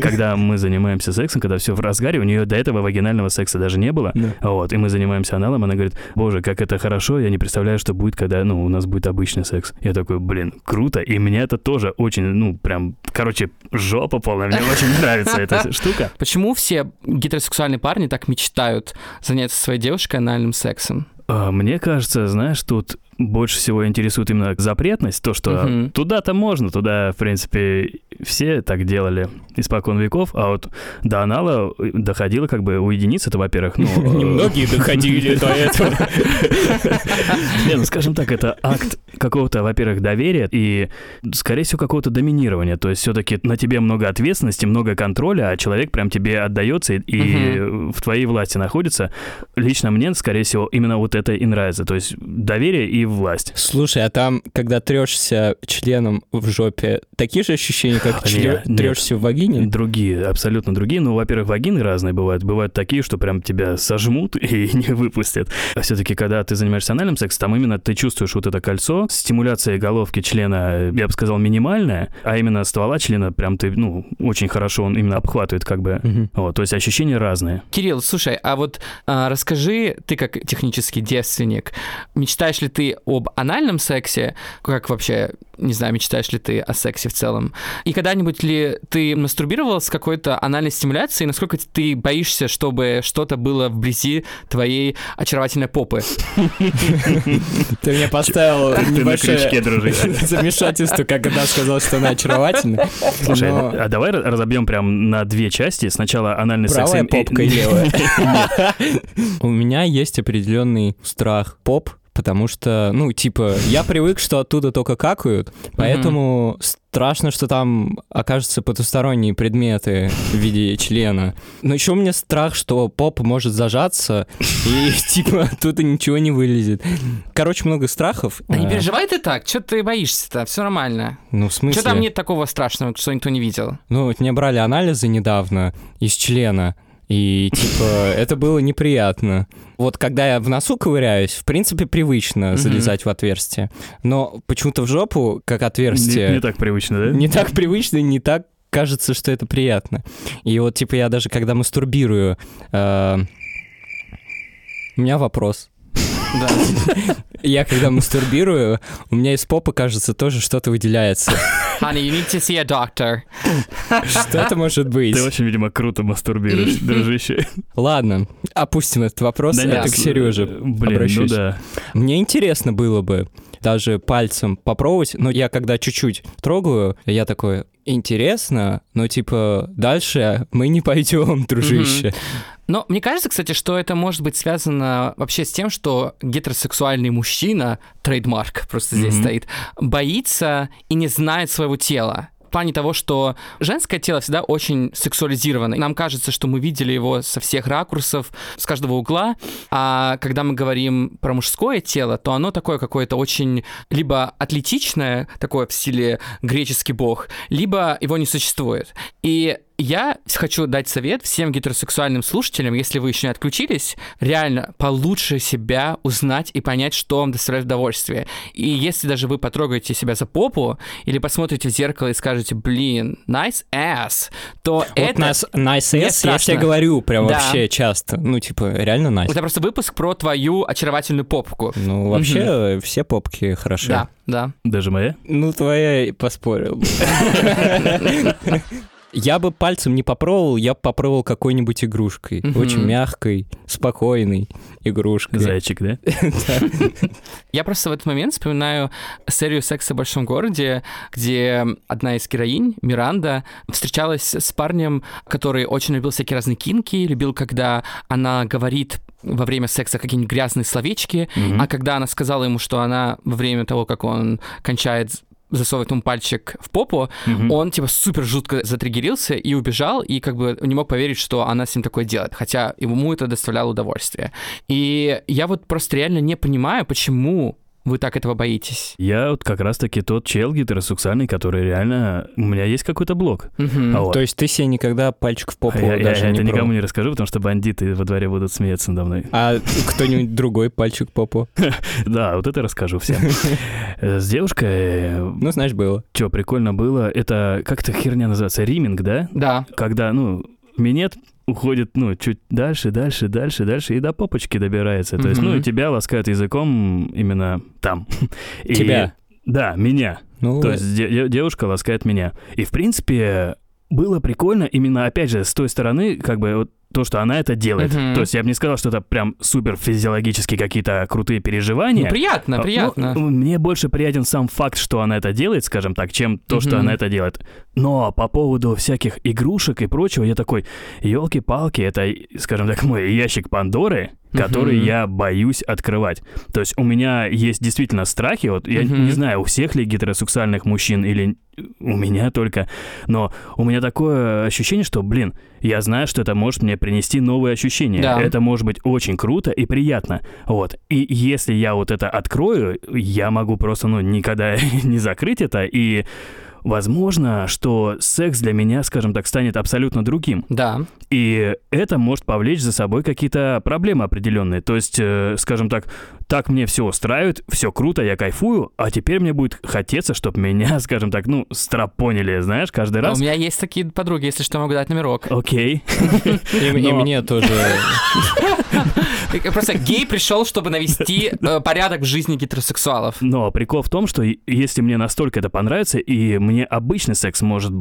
[SPEAKER 2] Когда мы занимаемся сексом, когда все в разгаре, у нее до этого вагинального секса даже не было. Вот, и мы занимаемся аналом, она говорит, боже, как это хорошо, я не представляю, что будет, когда, ну, у нас будет обычный секс. Я такой, блин, круто, и мне это тоже очень, ну, прям, короче, жопа полная, мне очень нравится эта штука.
[SPEAKER 3] Почему все гетеросексуальные парни так мечтают заняться своей девушкой анальным сексом?
[SPEAKER 2] А, Мне кажется, знаешь, тут больше всего интересует именно запретность, то, что
[SPEAKER 3] Мгм.
[SPEAKER 2] туда-то можно, туда, в принципе, все так делали испокон веков, а вот до анала доходило как бы у единиц, это, во-первых, ну... э,
[SPEAKER 1] Немногие доходили до этого.
[SPEAKER 2] Не, ну, скажем так, это акт какого-то, во-первых, доверия и, скорее всего, какого-то доминирования. То есть все-таки на тебе много ответственности, много контроля, а человек прям тебе отдается и в твоей власти находится. Лично мне, скорее всего, именно вот это и нравится. То есть доверие и власть.
[SPEAKER 1] Слушай, а там, когда трешься членом в жопе, такие же ощущения, как
[SPEAKER 2] Нет,
[SPEAKER 1] чле-
[SPEAKER 2] нет.
[SPEAKER 1] трешься в вагине?
[SPEAKER 2] Другие, абсолютно другие. Ну, во-первых, вагины разные бывают. Бывают такие, что прям тебя сожмут и не выпустят. А все-таки, когда ты занимаешься анальным сексом, там именно ты чувствуешь вот это кольцо. Стимуляция головки члена, я бы сказал, минимальная, а именно ствола члена прям ты, ну, очень хорошо он именно обхватывает как бы.
[SPEAKER 1] Мгм.
[SPEAKER 2] Вот, то есть ощущения разные.
[SPEAKER 3] Кирилл, слушай, а вот а, расскажи, ты как технический девственник, мечтаешь ли ты об анальном сексе? Как вообще, не знаю, мечтаешь ли ты о сексе в целом? И когда-нибудь ли ты мастурбировал с какой-то анальной стимуляцией? Насколько ты боишься, чтобы что-то было вблизи твоей очаровательной попы?
[SPEAKER 1] Ты меня поставил небольшое замешательство, как она сказала, что она очаровательна.
[SPEAKER 2] Слушай, а давай разобьем прям на две части. Сначала анальный секс.
[SPEAKER 1] Правая
[SPEAKER 2] и-
[SPEAKER 1] попка и левая. У меня есть определенный страх поп, потому что, ну, типа, я привык, что оттуда только какают, поэтому страшно, что там окажутся потусторонние предметы в виде члена. Но еще у меня страх, что поп может зажаться, и, типа, оттуда ничего не вылезет. Короче, много страхов.
[SPEAKER 3] Да не
[SPEAKER 1] А,
[SPEAKER 3] переживай ты так, что ты боишься-то, все нормально.
[SPEAKER 1] Ну, в смысле?
[SPEAKER 3] Что там нет такого страшного, что никто не видел?
[SPEAKER 1] Ну, вот мне брали анализы недавно из члена, и, типа, это было неприятно. Вот когда я в носу ковыряюсь, в принципе, привычно
[SPEAKER 3] Мгм.
[SPEAKER 1] залезать в отверстие. Но почему-то в жопу, как
[SPEAKER 2] Не,
[SPEAKER 1] отверстие,
[SPEAKER 2] не так привычно, да?
[SPEAKER 1] не так привычно, не так кажется, что это приятно. И вот, типа, я даже, когда мастурбирую, э, у меня вопрос.
[SPEAKER 3] Да.
[SPEAKER 1] Я, когда мастурбирую, у меня из попы, кажется, тоже что-то выделяется.
[SPEAKER 3] Honey, you need to see a doctor.
[SPEAKER 1] Что это может быть?
[SPEAKER 2] Ты очень, видимо, круто мастурбируешь, дружище.
[SPEAKER 1] Ладно, опустим этот вопрос.
[SPEAKER 2] Да
[SPEAKER 1] это
[SPEAKER 2] нет,
[SPEAKER 1] к Сереже
[SPEAKER 2] э, Блин,
[SPEAKER 1] обращусь.
[SPEAKER 2] ну да.
[SPEAKER 1] Мне интересно было бы даже пальцем попробовать, но я когда чуть-чуть трогаю, я такой, интересно, но типа дальше мы не пойдем, дружище.
[SPEAKER 3] Но мне кажется, кстати, что это может быть связано вообще с тем, что гетеросексуальный мужчина, трейдмарк просто здесь
[SPEAKER 2] Мгм.
[SPEAKER 3] стоит, боится и не знает своего тела. Плане того, что женское тело всегда очень сексуализировано. Нам кажется, что мы видели его со всех ракурсов, с каждого угла. А когда мы говорим про мужское тело, то оно такое какое-то очень либо атлетичное, такое в стиле греческий бог, либо его не существует. И я хочу дать совет всем гетеросексуальным слушателям, если вы еще не отключились, реально получше себя узнать и понять, что вам доставляет удовольствие. И если даже вы потрогаете себя за попу или посмотрите в зеркало и скажете, блин, nice ass, то
[SPEAKER 1] Вот
[SPEAKER 3] это...
[SPEAKER 1] нас nice ass, я тебе говорю прям
[SPEAKER 3] Да.
[SPEAKER 1] вообще часто. Ну, типа, реально nice.
[SPEAKER 3] Это просто выпуск про твою очаровательную попку.
[SPEAKER 1] Ну, вообще, все попки хороши.
[SPEAKER 3] Да, да.
[SPEAKER 2] Даже моя?
[SPEAKER 1] Ну, твоя и поспорил. Я бы пальцем не попробовал, я бы попробовал какой-нибудь игрушкой.
[SPEAKER 3] Мгм.
[SPEAKER 1] Очень мягкой, спокойной игрушкой.
[SPEAKER 2] Зайчик, да?
[SPEAKER 3] Я просто в этот момент вспоминаю серию «Секса в большом городе», где одна из героинь, Миранда, встречалась с парнем, который очень любил всякие разные кинки, любил, когда она говорит во время секса какие-нибудь грязные словечки,
[SPEAKER 2] Мгм.
[SPEAKER 3] а когда она сказала ему, что она во время того, как он кончает, засовывает ему пальчик в попу,
[SPEAKER 2] Мгм.
[SPEAKER 3] он типа супер жутко затригерился и убежал, и как бы не мог поверить, что она с ним такое делает, хотя ему это доставляло удовольствие. И я вот просто реально не понимаю, почему вы так этого боитесь?
[SPEAKER 2] Я вот как раз-таки тот чел гетеросексуальный, который реально... У меня есть какой-то блок.
[SPEAKER 3] Мгм.
[SPEAKER 2] А вот.
[SPEAKER 1] То есть ты себе никогда пальчик в попу
[SPEAKER 2] я, я-
[SPEAKER 1] даже
[SPEAKER 2] я
[SPEAKER 1] не
[SPEAKER 2] это никому не расскажу, потому что бандиты во дворе будут смеяться надо мной.
[SPEAKER 1] А кто-нибудь другой пальчик в попу?
[SPEAKER 2] Да, вот это расскажу всем. Э, С девушкой,
[SPEAKER 1] Ну, знаешь, было.
[SPEAKER 2] что прикольно было, это как эта херня называется, риминг, да?
[SPEAKER 3] Да.
[SPEAKER 2] Когда, ну, минет уходит, ну, чуть дальше, дальше, дальше, дальше, и до попочки добирается. То есть, ну, и тебя ласкают языком именно там. И-
[SPEAKER 1] Тебя?
[SPEAKER 2] Да, меня.
[SPEAKER 1] Ну,
[SPEAKER 2] То есть де- де- девушка ласкает меня. И, в принципе, было прикольно именно, опять же, с той стороны, как бы, вот то, что она это делает.
[SPEAKER 3] Мгм.
[SPEAKER 2] То есть я бы не сказал, что это прям супер физиологически какие-то крутые переживания.
[SPEAKER 3] Ну, приятно,
[SPEAKER 2] А,
[SPEAKER 3] приятно.
[SPEAKER 2] ну, мне больше приятен сам факт, что она это делает, скажем так, чем то, что
[SPEAKER 3] Мгм.
[SPEAKER 2] она это делает. Но по поводу всяких игрушек и прочего, я такой, елки-палки, это, скажем так, мой ящик Пандоры, который
[SPEAKER 3] Мгм.
[SPEAKER 2] я боюсь открывать. То есть у меня есть действительно страхи, вот я
[SPEAKER 3] Мгм.
[SPEAKER 2] не знаю, у всех ли гетеросексуальных мужчин или у меня только, но у меня такое ощущение, что, блин, я знаю, что это может мне принести новые ощущения.
[SPEAKER 3] Да.
[SPEAKER 2] Это может быть очень круто и приятно. Вот. И если я вот это открою, я могу просто, ну, никогда не закрыть это. И возможно, что секс для меня, скажем так, станет абсолютно другим.
[SPEAKER 3] Да.
[SPEAKER 2] И это может повлечь за собой какие-то проблемы определенные. То есть, э, скажем так, так мне все устраивает, все круто, я кайфую, а теперь мне будет хотеться, чтобы меня, скажем так, ну, страпонили, знаешь, каждый
[SPEAKER 3] А
[SPEAKER 2] раз.
[SPEAKER 3] У меня есть такие подруги, если что, могу дать номерок.
[SPEAKER 2] Окей.
[SPEAKER 1] и, мне тоже.
[SPEAKER 3] Просто гей пришел, чтобы навести э, порядок в жизни гетеросексуалов.
[SPEAKER 2] Но прикол в том, что если мне настолько это понравится, и мне обычный секс может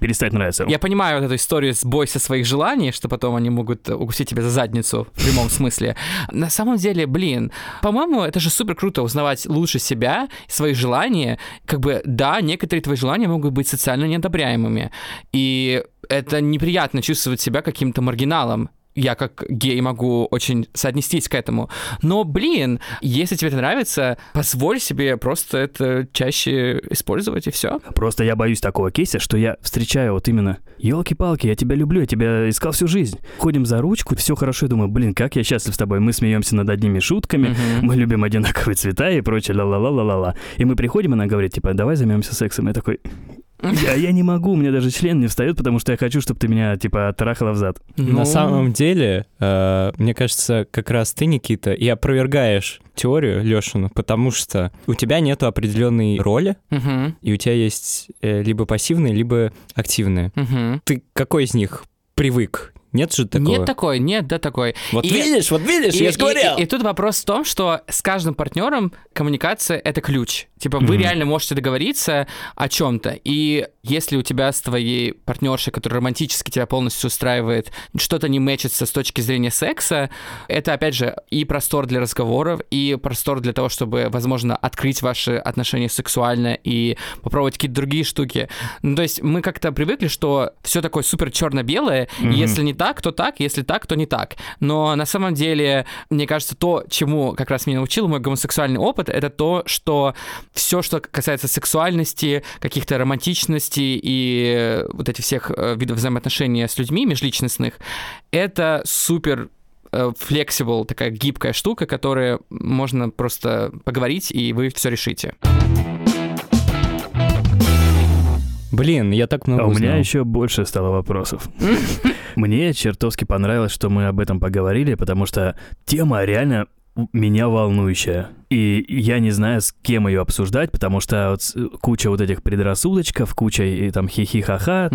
[SPEAKER 2] перестать нравиться.
[SPEAKER 3] Я понимаю вот эту историю с бойся своих желаний, что потом они могут укусить тебя за задницу в прямом смысле. На самом деле, блин, по-моему, это же супер круто узнавать лучше себя, свои желания. Как бы, да, некоторые твои желания могут быть социально неодобряемыми. И это неприятно чувствовать себя каким-то маргиналом. Я как гей могу очень соотнестись к этому. Но, блин, если тебе это нравится, позволь себе просто это чаще использовать, и все.
[SPEAKER 2] Просто я боюсь такого кейса, что я встречаю вот именно елки-палки, я тебя люблю, я тебя искал всю жизнь. Ходим за ручку, все хорошо, я думаю, блин, как я счастлив с тобой. Мы смеемся над одними шутками, мы любим одинаковые цвета и прочее, ла-ла-ла-ла-ла. И мы приходим, она говорит, типа, давай займемся сексом. Я такой, я, я не могу, у меня даже член не встает, потому что я хочу, чтобы ты меня, типа, трахала в зад.
[SPEAKER 3] Ну,
[SPEAKER 1] На самом деле, э, мне кажется, как раз ты, Никита, и опровергаешь теорию Лешину, потому что у тебя нет определенной роли,
[SPEAKER 3] Мгм,
[SPEAKER 1] и у тебя есть э, либо пассивная, либо активная.
[SPEAKER 3] мгм.
[SPEAKER 1] Ты какой из них привык? Нет же такого?
[SPEAKER 3] Нет такой, нет, да такой.
[SPEAKER 1] Вот
[SPEAKER 3] И-
[SPEAKER 1] видишь, вот видишь,
[SPEAKER 3] И,
[SPEAKER 1] я же
[SPEAKER 3] и-
[SPEAKER 1] говорил.
[SPEAKER 3] и- и тут вопрос в том, что с каждым партнером коммуникация это ключ. Типа вы
[SPEAKER 2] Мгм.
[SPEAKER 3] реально можете договориться о чем-то. И если у тебя с твоей партнершей, которая романтически тебя полностью устраивает, что-то не мэчится с точки зрения секса, это опять же и простор для разговоров, и простор для того, чтобы, возможно, открыть ваши отношения сексуально и попробовать какие-то другие штуки. Ну, то есть мы как-то привыкли, что все такое супер черно-белое, и
[SPEAKER 2] Мгм.
[SPEAKER 3] если не так, то так, если так, то не так. Но на самом деле, мне кажется, то, чему как раз меня научил мой гомосексуальный опыт, это то, что все, что касается сексуальности, каких-то романтичности и вот этих всех э, видов взаимоотношений с людьми межличностных, это супер э, flexible, такая гибкая штука, которая можно просто поговорить, и вы все решите.
[SPEAKER 1] Блин, я так много
[SPEAKER 2] А у меня
[SPEAKER 1] узнал.
[SPEAKER 2] еще больше стало вопросов. Мне чертовски понравилось, что мы об этом поговорили, потому что тема реально меня волнующая. И я не знаю, с кем ее обсуждать, потому что вот куча вот этих предрассудочков, куча и там хихи-ха-ха.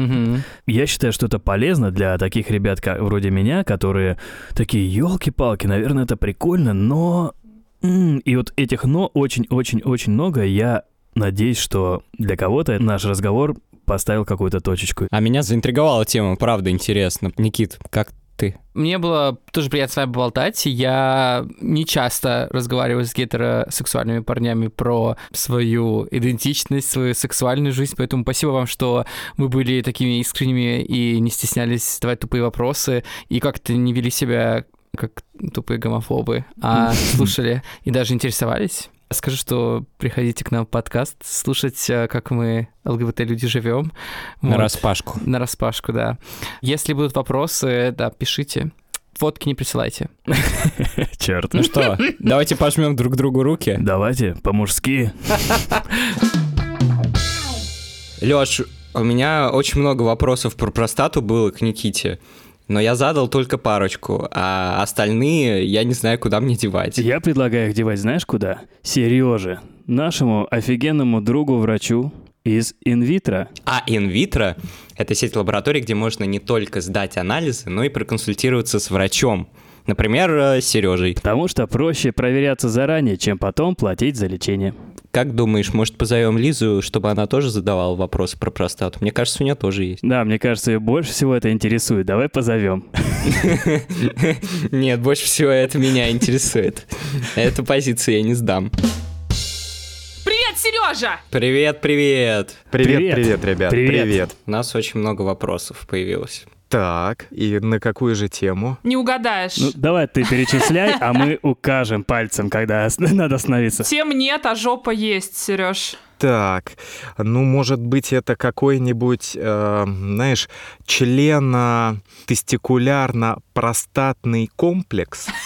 [SPEAKER 2] Я считаю, что это полезно для таких ребят, как вроде меня, которые такие, елки-палки, наверное, это прикольно, но... м». И вот этих но очень-очень-очень много. Я надеюсь, что для кого-то наш разговор поставил какую-то точечку.
[SPEAKER 1] А меня заинтриговала тема, правда, интересно. Никит, как ты?
[SPEAKER 3] Мне было тоже приятно с вами поболтать. Я не часто разговариваю с гетеросексуальными парнями про свою идентичность, свою сексуальную жизнь, поэтому спасибо вам, что вы были такими искренними и не стеснялись задавать тупые вопросы, и как-то не вели себя как тупые гомофобы, а слушали и даже интересовались. Скажу, что приходите к нам в подкаст, слушать, э, как мы, ЛГБТ-люди, живем.
[SPEAKER 1] На распашку.
[SPEAKER 3] На распашку, да. Если будут вопросы, да, пишите. фотки не присылайте.
[SPEAKER 2] Черт.
[SPEAKER 1] Ну что, давайте пожмем друг другу руки.
[SPEAKER 2] Давайте, по-мужски.
[SPEAKER 1] Лёш, у меня очень много вопросов про простату было к Никите. Но я задал только парочку, а остальные я не знаю, куда мне девать.
[SPEAKER 2] Я предлагаю их девать знаешь куда? Сереже, нашему офигенному другу-врачу из инвитро.
[SPEAKER 1] А инвитро — это сеть лабораторий, где можно не только сдать анализы, но и проконсультироваться с врачом. Например, э, с Сережей.
[SPEAKER 2] Потому что проще проверяться заранее, чем потом платить за лечение.
[SPEAKER 1] Как думаешь, может, позовем Лизу, чтобы она тоже задавала вопросы про простату? Мне кажется, у нее тоже есть.
[SPEAKER 2] Да, мне кажется, ее больше всего это интересует. Давай позовем.
[SPEAKER 1] Нет, больше всего это меня интересует. Эту позицию я не сдам.
[SPEAKER 4] Привет, Сережа!
[SPEAKER 1] Привет, привет!
[SPEAKER 2] Привет.
[SPEAKER 5] Привет, привет, ребят,
[SPEAKER 2] Привет.
[SPEAKER 5] привет.
[SPEAKER 1] У нас очень много вопросов появилось.
[SPEAKER 5] Так, и на какую же тему?
[SPEAKER 4] Не угадаешь.
[SPEAKER 2] Ну, давай ты перечисляй, а мы укажем пальцем, когда надо остановиться.
[SPEAKER 4] Тем нет, а жопа есть, Сереж.
[SPEAKER 5] Так, ну, может быть, это какой-нибудь, э, знаешь, члено-тестикулярно-простатный комплекс?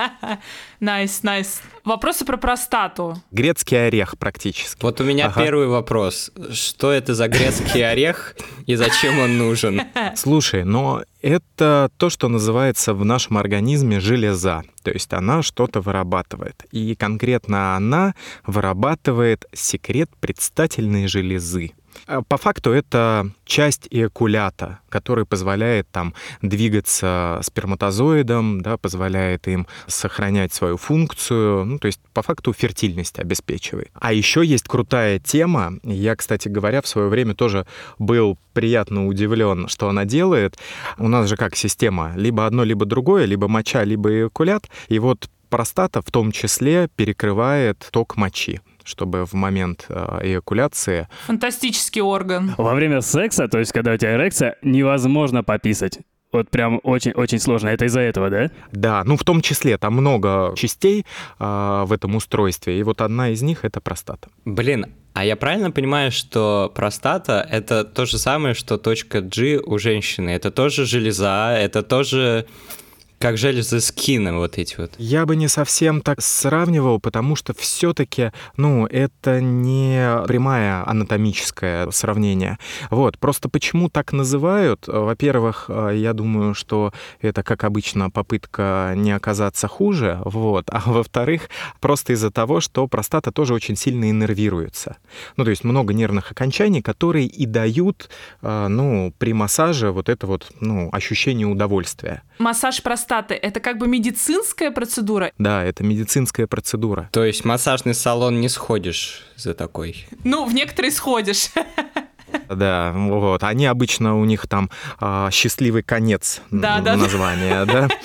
[SPEAKER 4] Nice, nice. Вопросы про простату.
[SPEAKER 5] Грецкий орех практически.
[SPEAKER 1] Вот у меня
[SPEAKER 5] Ага.
[SPEAKER 1] первый вопрос. Что это за грецкий орех и зачем он нужен?
[SPEAKER 5] Слушай, но это то, что называется в нашем организме железа. То есть она что-то вырабатывает. И конкретно она вырабатывает секрет предстательной железы. А По факту это часть эякулята, который позволяет там двигаться сперматозоидам, да, позволяет им сохранять свою функцию, ну, то есть по факту фертильность обеспечивает. А еще есть крутая тема, я, кстати говоря, в свое время тоже был приятно удивлен, что она делает. У нас же как система, либо одно, либо другое, либо моча, либо эякулят, и вот простата в том числе перекрывает ток мочи чтобы в момент э, эякуляции
[SPEAKER 4] Фантастический орган.
[SPEAKER 2] Во время секса, то есть когда у тебя эрекция, невозможно пописать. Вот прям очень-очень сложно. Это из-за этого, да?
[SPEAKER 5] Да, ну в том числе там много частей а, в этом устройстве, и вот одна из них это простата.
[SPEAKER 1] Блин, а я правильно понимаю, что простата — это то же самое, что точка G у женщины? Это тоже железа, это тоже как железы скина вот эти вот.
[SPEAKER 5] Я бы не совсем так сравнивал, потому что все-таки, ну, это не прямая анатомическое сравнение. Вот, просто почему так называют? Во-первых, э, я думаю, что это, как обычно, попытка не оказаться хуже, вот. А во-вторых, просто из-за того, что простата тоже очень сильно иннервируется. Ну, то есть много нервных окончаний, которые и дают, э, ну, при массаже вот это вот, ну, ощущение удовольствия.
[SPEAKER 4] Массаж простаты — это как бы медицинская процедура.
[SPEAKER 5] Да, это медицинская процедура.
[SPEAKER 1] То есть в массажный салон не сходишь за такой.
[SPEAKER 4] Ну, в некоторые сходишь.
[SPEAKER 5] Да, вот. Они обычно у них там а, счастливый конец
[SPEAKER 4] Да,
[SPEAKER 5] н-
[SPEAKER 4] да, да.
[SPEAKER 5] название, да.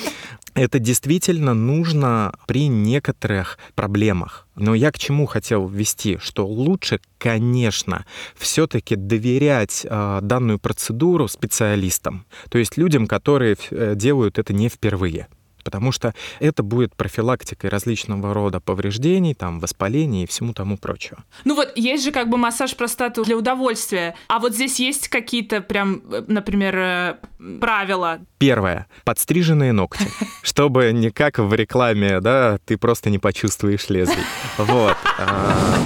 [SPEAKER 5] Это действительно нужно при некоторых проблемах. Но я к чему хотел ввести, что лучше, конечно, все-таки доверять а, данную процедуру специалистам, то есть людям, которые э, делают это не впервые. Потому что это будет профилактикой различного рода повреждений, там, воспалений и всему тому прочего.
[SPEAKER 4] Ну вот, есть же как бы массаж простаты для удовольствия. А вот здесь есть какие-то прям, э, например, э, правила?
[SPEAKER 5] Первое. Подстриженные ногти. Чтобы не как в рекламе, да, ты просто не почувствуешь лезвий. Вот. А,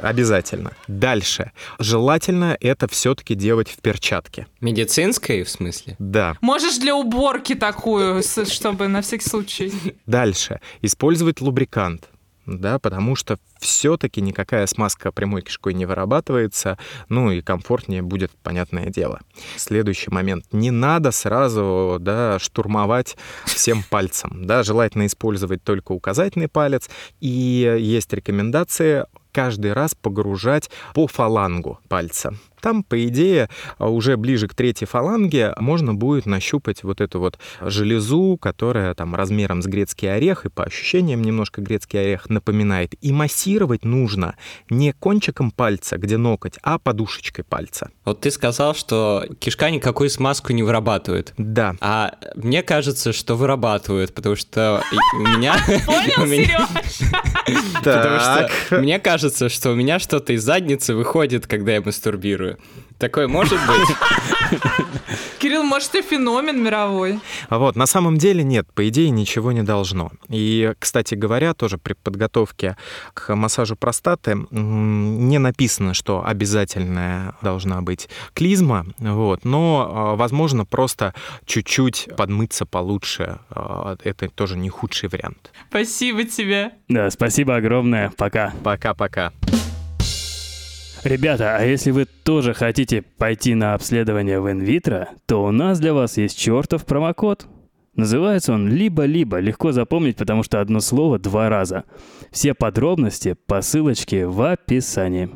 [SPEAKER 5] Обязательно. Дальше. Желательно это все-таки делать в перчатке.
[SPEAKER 1] Медицинской, в смысле?
[SPEAKER 5] Да.
[SPEAKER 4] Можешь для уборки такую, чтобы на всякий случай.
[SPEAKER 5] Дальше. Использовать лубрикант. Да, потому что все-таки никакая смазка прямой кишкой не вырабатывается, ну и комфортнее будет, понятное дело. Следующий момент. Не надо сразу да, штурмовать всем пальцем. Да, желательно использовать только указательный палец. И есть рекомендации каждый раз погружать по фалангу пальца. Там, по идее, уже ближе к третьей фаланге можно будет нащупать вот эту вот железу, которая там размером с грецкий орех и по ощущениям немножко грецкий орех напоминает. И массировать нужно не кончиком пальца, где ноготь, а подушечкой пальца.
[SPEAKER 1] Вот ты сказал, что кишка никакую смазку не вырабатывает.
[SPEAKER 5] Да.
[SPEAKER 1] А мне кажется, что вырабатывают, потому что у меня...
[SPEAKER 4] Понял, Сереж?
[SPEAKER 1] Потому что мне кажется, что у меня что-то из задницы выходит, когда я мастурбирую. Спрашиваю. Такое может быть?
[SPEAKER 4] Кирилл, может, ты феномен мировой?
[SPEAKER 5] А Вот, на самом деле нет, по идее ничего не должно. И, кстати говоря, тоже при подготовке к массажу простаты не написано, что обязательная должна быть клизма, вот, но, а, возможно, просто чуть-чуть подмыться получше. а, Это тоже не худший вариант.
[SPEAKER 4] Спасибо тебе.
[SPEAKER 2] Да, спасибо огромное. Пока.
[SPEAKER 5] Пока-пока.
[SPEAKER 2] Ребята, а если вы тоже хотите пойти на обследование в инвитро, то у нас для вас есть чертов промокод. Называется он «Либо-либо». Легко запомнить, потому что одно слово два раза. Все подробности по ссылочке в описании.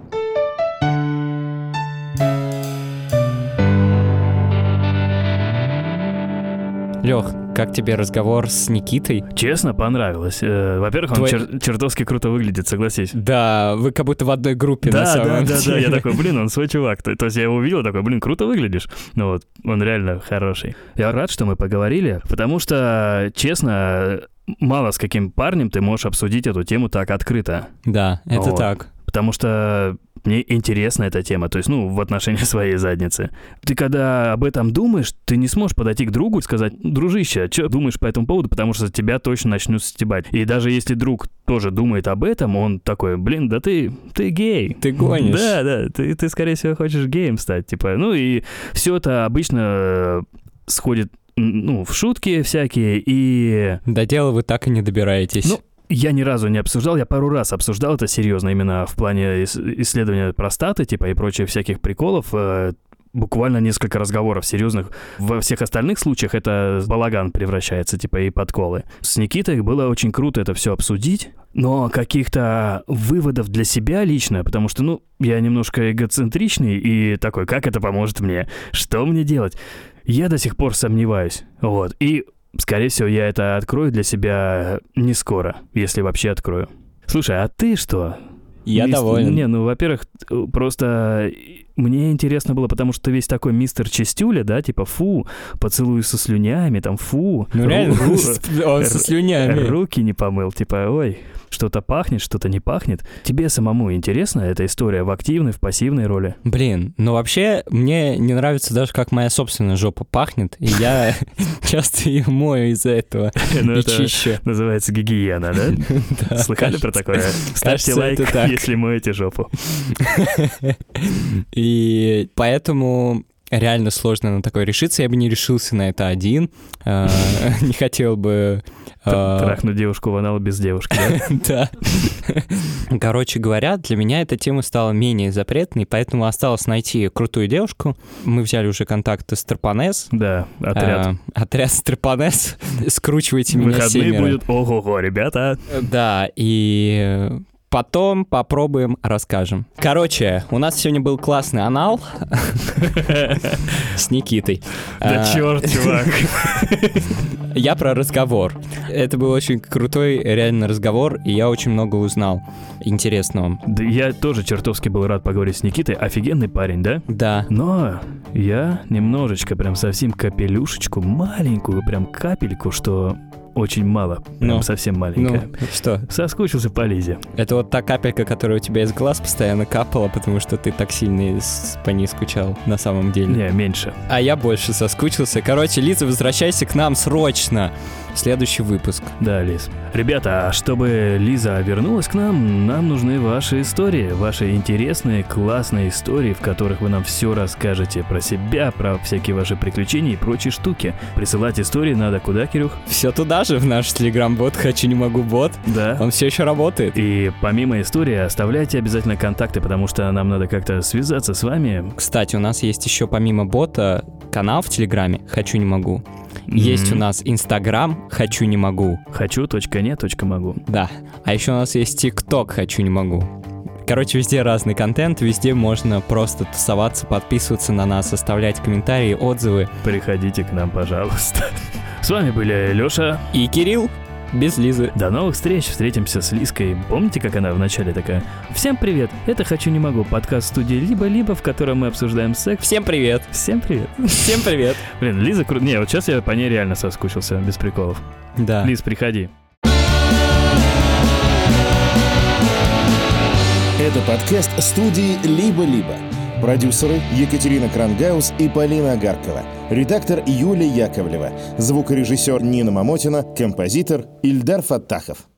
[SPEAKER 1] Лех, как тебе разговор с Никитой?
[SPEAKER 2] Честно, понравилось. Э, Во-первых, он
[SPEAKER 1] Твой-
[SPEAKER 2] чер- чертовски круто выглядит, согласись.
[SPEAKER 1] Да, вы как будто в одной группе на
[SPEAKER 2] Да, да,
[SPEAKER 1] самом
[SPEAKER 2] да, да,
[SPEAKER 1] деле.
[SPEAKER 2] я такой, блин, он свой чувак. То, то есть я его увидел, такой, блин, круто выглядишь. Ну вот, он реально хороший. Я рад, что мы поговорили, потому что, честно, мало с каким парнем ты можешь обсудить эту тему так открыто.
[SPEAKER 1] Да, это
[SPEAKER 2] Вот.
[SPEAKER 1] так.
[SPEAKER 2] Потому что мне интересна эта тема, то есть, ну, в отношении своей задницы. Ты когда об этом думаешь, ты не сможешь подойти к другу и сказать, дружище, а что думаешь по этому поводу, потому что тебя точно начнут стебать. И даже если друг тоже думает об этом, он такой, блин, да ты, ты гей.
[SPEAKER 1] Ты гонишь.
[SPEAKER 2] Да, да, ты, ты, скорее всего, хочешь геем стать, типа, ну и все это обычно э, сходит, ну, в шутки всякие, и
[SPEAKER 1] До дела вы так и не добираетесь.
[SPEAKER 2] Ну, я ни разу не обсуждал, я пару раз обсуждал это серьезно, именно в плане ис- исследования простаты, типа, и прочих всяких приколов. э, Буквально несколько разговоров серьезных. Во всех остальных случаях это балаган превращается, типа, и подколы. С Никитой было очень круто это все обсудить, но каких-то выводов для себя лично, потому что, ну, я немножко эгоцентричный и такой, как это поможет мне? Что мне делать? Я до сих пор сомневаюсь. Вот. И Скорее всего, я это открою для себя не скоро, если вообще открою. Слушай, а ты что?
[SPEAKER 1] я
[SPEAKER 2] Мис-
[SPEAKER 1] доволен.
[SPEAKER 2] Не, ну, во-первых, т- просто мне интересно было, потому что весь такой мистер Чистюля, да, типа фу, поцелуй со слюнями, там фу.
[SPEAKER 1] Ну реально, он со слюнями.
[SPEAKER 2] Руки не помыл, типа, ой, что-то пахнет, что-то не пахнет. Тебе самому интересна эта история в активной, в пассивной роли?
[SPEAKER 1] Блин, ну вообще мне не нравится даже, как моя собственная жопа пахнет, и я часто ее мою из-за этого
[SPEAKER 2] Ну,
[SPEAKER 1] и
[SPEAKER 2] это
[SPEAKER 1] чищу.
[SPEAKER 2] называется гигиена, да? Слыхали про такое? Ставьте лайк, если моете жопу.
[SPEAKER 1] И поэтому реально сложно на такое решиться. Я бы не решился на это один. Э, Не хотел бы... э,
[SPEAKER 2] Трахнуть девушку в анал без девушки, да?
[SPEAKER 1] Да. Короче говоря, для меня эта тема стала менее запретной, поэтому осталось найти крутую девушку. Мы взяли уже контакты с Тропанес.
[SPEAKER 2] Да, отряд.
[SPEAKER 1] Э, Отряд Стропанес. Скручивайте меня
[SPEAKER 2] Выходные будет ого-го, ребята.
[SPEAKER 1] Да, и потом попробуем, расскажем. Короче, у нас сегодня был классный анал с Никитой.
[SPEAKER 2] Да
[SPEAKER 1] А,
[SPEAKER 2] черт, чувак.
[SPEAKER 1] Я про разговор. Это был очень крутой реально разговор, и я очень много узнал интересного.
[SPEAKER 2] Да я тоже чертовски был рад поговорить с Никитой. Офигенный парень, да?
[SPEAKER 1] Да,
[SPEAKER 2] Но я немножечко, прям совсем капелюшечку, маленькую, прям капельку, что очень мало, прям
[SPEAKER 1] Ну,
[SPEAKER 2] совсем
[SPEAKER 1] ну
[SPEAKER 2] маленькая.
[SPEAKER 1] что,
[SPEAKER 2] Соскучился по Лизе.
[SPEAKER 1] это вот та капелька, которая у тебя из глаз постоянно капала, потому что ты так сильно по ней скучал на самом деле.
[SPEAKER 2] Не, меньше.
[SPEAKER 1] А я больше соскучился. Короче, Лиза, возвращайся к нам срочно. Следующий выпуск.
[SPEAKER 2] Да, Лиз. Ребята, а чтобы Лиза вернулась к нам, нам нужны ваши истории. Ваши интересные, классные истории, в которых вы нам все расскажете про себя, про всякие ваши приключения и прочие штуки. Присылать истории надо куда, Кирюх?
[SPEAKER 1] Все туда же в наш телеграм-бот «Хочу, не могу, бот».
[SPEAKER 2] Да.
[SPEAKER 1] Он все еще работает.
[SPEAKER 2] И помимо истории, оставляйте обязательно контакты, потому что нам надо как-то связаться с вами.
[SPEAKER 1] Кстати, у нас есть еще помимо бота канал в Телеграме «Хочу, не могу». Есть у нас Инстаграм «Хочу, не могу».
[SPEAKER 2] Хочу, точка не, точка могу.
[SPEAKER 1] Да. А еще у нас есть ТикТок «Хочу, не могу». Короче, везде разный контент, везде можно просто тусоваться, подписываться на нас, оставлять комментарии, отзывы.
[SPEAKER 2] Приходите к нам, пожалуйста. С вами были Лёша.
[SPEAKER 1] И Кирилл без Лизы.
[SPEAKER 2] До новых встреч. Встретимся с Лиской. Помните, как она вначале такая? Всем привет. Это «Хочу, не могу» подкаст студии «Либо-либо», в котором мы обсуждаем секс.
[SPEAKER 1] Всем привет.
[SPEAKER 2] Всем привет.
[SPEAKER 1] Всем привет.
[SPEAKER 2] Блин, Лиза кру... Не, вот сейчас я по ней реально соскучился, без приколов.
[SPEAKER 1] Да.
[SPEAKER 2] Лиз, приходи.
[SPEAKER 6] Это подкаст студии «Либо-либо». Продюсеры Екатерина Крангаус и Полина Агаркова. Редактор Юлия Яковлева. Звукорежиссер Нина Мамотина. Композитор Ильдар Фаттахов.